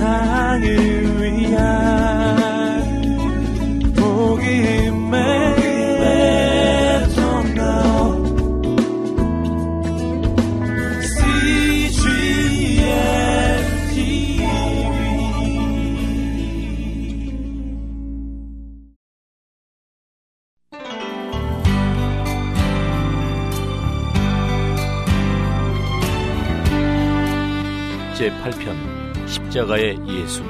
세상을 위한 복음의 제8편 십자가의 예수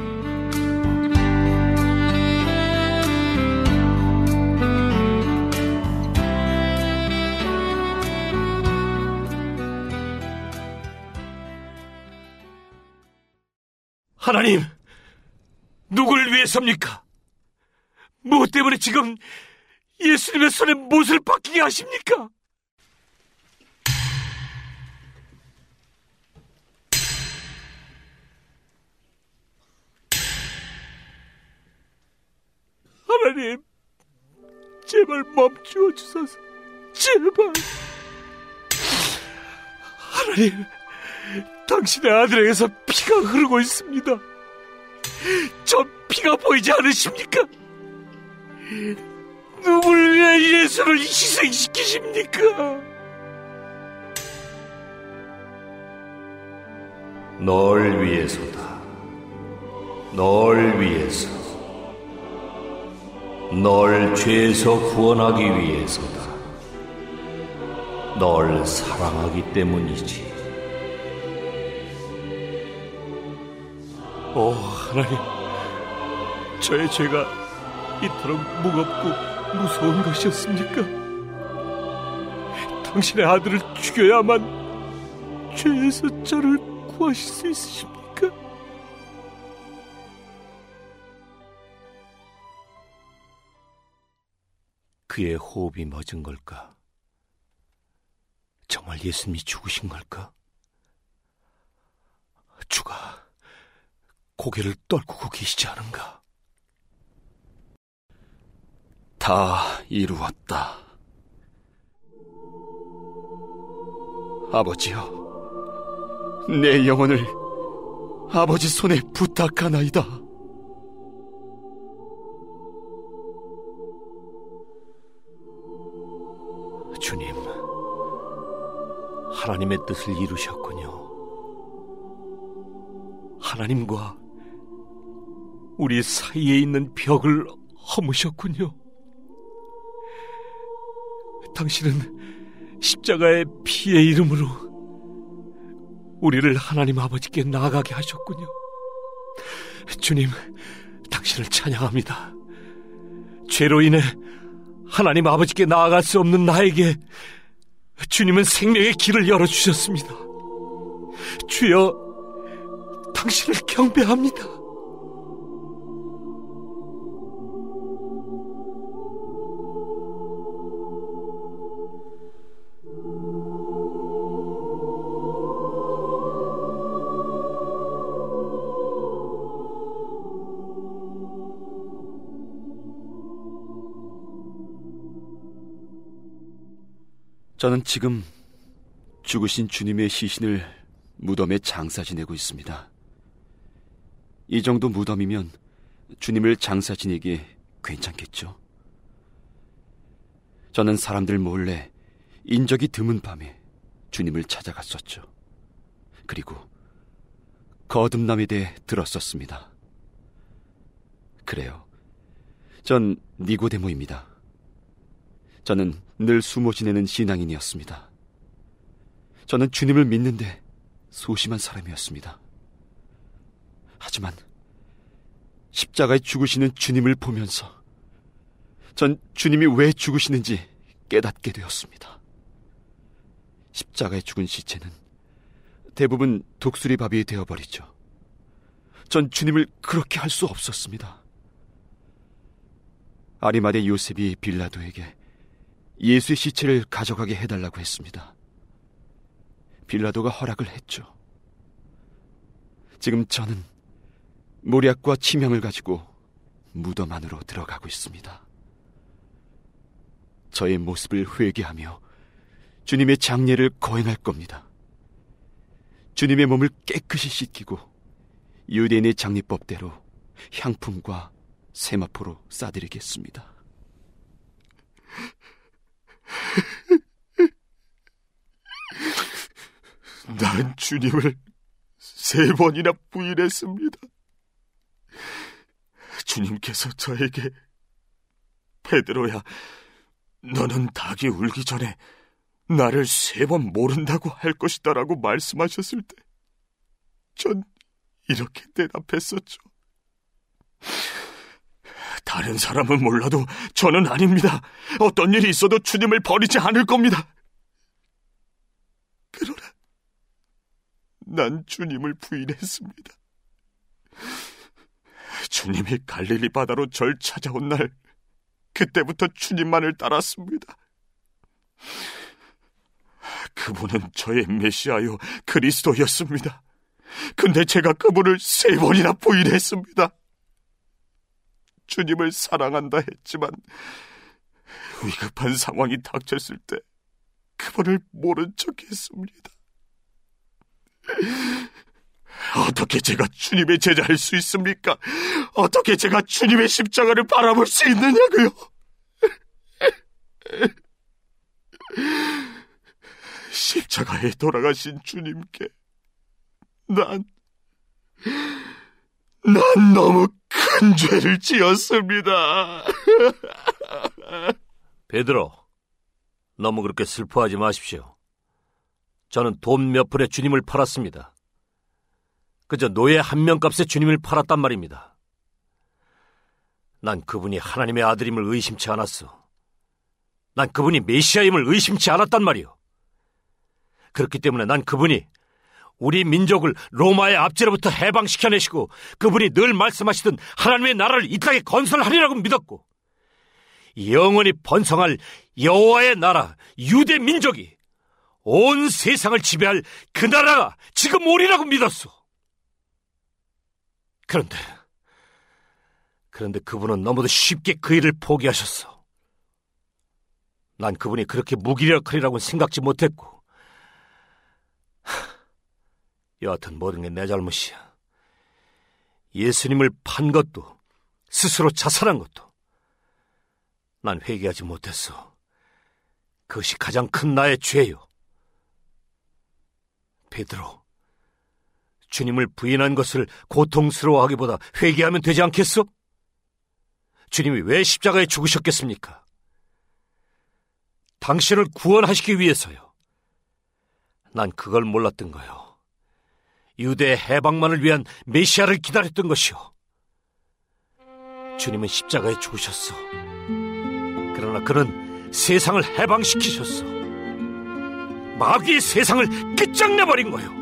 하나님, 누구를 위해서입니까? 무엇 때문에 지금 예수님의 손에 못을 박히게 하십니까? 하나님, 제발 멈추어 주소서. 제발. 하나님, 당신의 아들에게서 피가 흐르고 있습니다. 저 피가 보이지 않으십니까? 누굴 위해 예수를 희생시키십니까? 널 위해서다. 널 위해서. 널 죄에서 구원하기 위해서다. 널 사랑하기 때문이지. 오, 하나님. 저의 죄가 이토록 무겁고 무서운 것이었습니까? 당신의 아들을 죽여야만 죄에서 저를 구하실 수 있으십니까? 그의 호흡이 멎은 걸까? 정말 예수님이 죽으신 걸까? 주가 고개를 떨구고 계시지 않은가? 다 이루었다. 아버지여, 내 영혼을 아버지 손에 부탁하나이다. 하나님의 뜻을 이루셨군요. 하나님과 우리 사이에 있는 벽을 허무셨군요. 당신은 십자가의 피의 이름으로 우리를 하나님 아버지께 나아가게 하셨군요. 주님, 당신을 찬양합니다. 죄로 인해 하나님 아버지께 나아갈 수 없는 나에게 주님은 생명의 길을 열어주셨습니다. 주여, 당신을 경배합니다. 저는 지금 죽으신 주님의 시신을 무덤에 장사 지내고 있습니다. 이 정도 무덤이면 주님을 장사 지내기에 괜찮겠죠? 저는 사람들 몰래 인적이 드문 밤에 주님을 찾아갔었죠. 그리고 거듭남에 대해 들었었습니다. 그래요. 전 니고데모입니다. 저는 늘 숨어 지내는 신앙인이었습니다. 저는 주님을 믿는데 소심한 사람이었습니다. 하지만 십자가에 죽으시는 주님을 보면서 전 주님이 왜 죽으시는지 깨닫게 되었습니다. 십자가에 죽은 시체는 대부분 독수리 밥이 되어버리죠. 전 주님을 그렇게 할 수 없었습니다. 아리마대 요셉이 빌라도에게 예수의 시체를 가져가게 해달라고 했습니다. 빌라도가 허락을 했죠. 지금 저는 모략과 치명을 가지고 무덤 안으로 들어가고 있습니다. 저의 모습을 회개하며 주님의 장례를 거행할 겁니다. 주님의 몸을 깨끗이 씻기고 유대인의 장례법대로 향품과 세마포로 싸드리겠습니다. 난 주님을 세 번이나 부인했습니다. 주님께서 저에게 베드로야, 너는 닭이 울기 전에 나를 세 번 모른다고 할 것이다라고 말씀하셨을 때, 전 이렇게 대답했었죠. 다른 사람은 몰라도 저는 아닙니다. 어떤 일이 있어도 주님을 버리지 않을 겁니다. 그러나 난 주님을 부인했습니다. 주님이 갈릴리 바다로 절 찾아온 날, 그때부터 주님만을 따랐습니다. 그분은 저의 메시아요, 그리스도였습니다. 근데 제가 그분을 세 번이나 부인했습니다. 주님을 사랑한다 했지만, 위급한 상황이 닥쳤을 때, 그분을 모른 척 했습니다. 어떻게 제가 주님의 제자할 수 있습니까? 어떻게 제가 주님의 십자가를 바라볼 수 있느냐고요? 십자가에 돌아가신 주님께 난, 난 너무 큰 죄를 지었습니다. 베드로, 너무 그렇게 슬퍼하지 마십시오. 저는 돈 몇 푼에 주님을 팔았습니다. 그저 노예 한 명값에 주님을 팔았단 말입니다. 난 그분이 하나님의 아들임을 의심치 않았어. 난 그분이 메시아임을 의심치 않았단 말이오. 그렇기 때문에 난 그분이 우리 민족을 로마의 압제로부터 해방시켜내시고 그분이 늘 말씀하시던 하나님의 나라를 이 땅에 건설하리라고 믿었고 영원히 번성할 여호와의 나라 유대 민족이 온 세상을 지배할 그 나라가 지금 오리라고 믿었소. 그런데 그런데 그분은 너무도 쉽게 그 일을 포기하셨어. 난 그분이 그렇게 무기력하리라고는 생각지 못했고 여하튼 모든 게 내 잘못이야. 예수님을 판 것도 스스로 자살한 것도 난 회개하지 못했어. 그것이 가장 큰 나의 죄요. 베드로, 주님을 부인한 것을 고통스러워하기보다 회개하면 되지 않겠소? 주님이 왜 십자가에 죽으셨겠습니까? 당신을 구원하시기 위해서요. 난 그걸 몰랐던 거요. 유대 해방만을 위한 메시아를 기다렸던 것이오 주님은 십자가에 죽으셨어. 그러나 그는 세상을 해방시키셨어. 마귀의 세상을 끝장내버린 거요.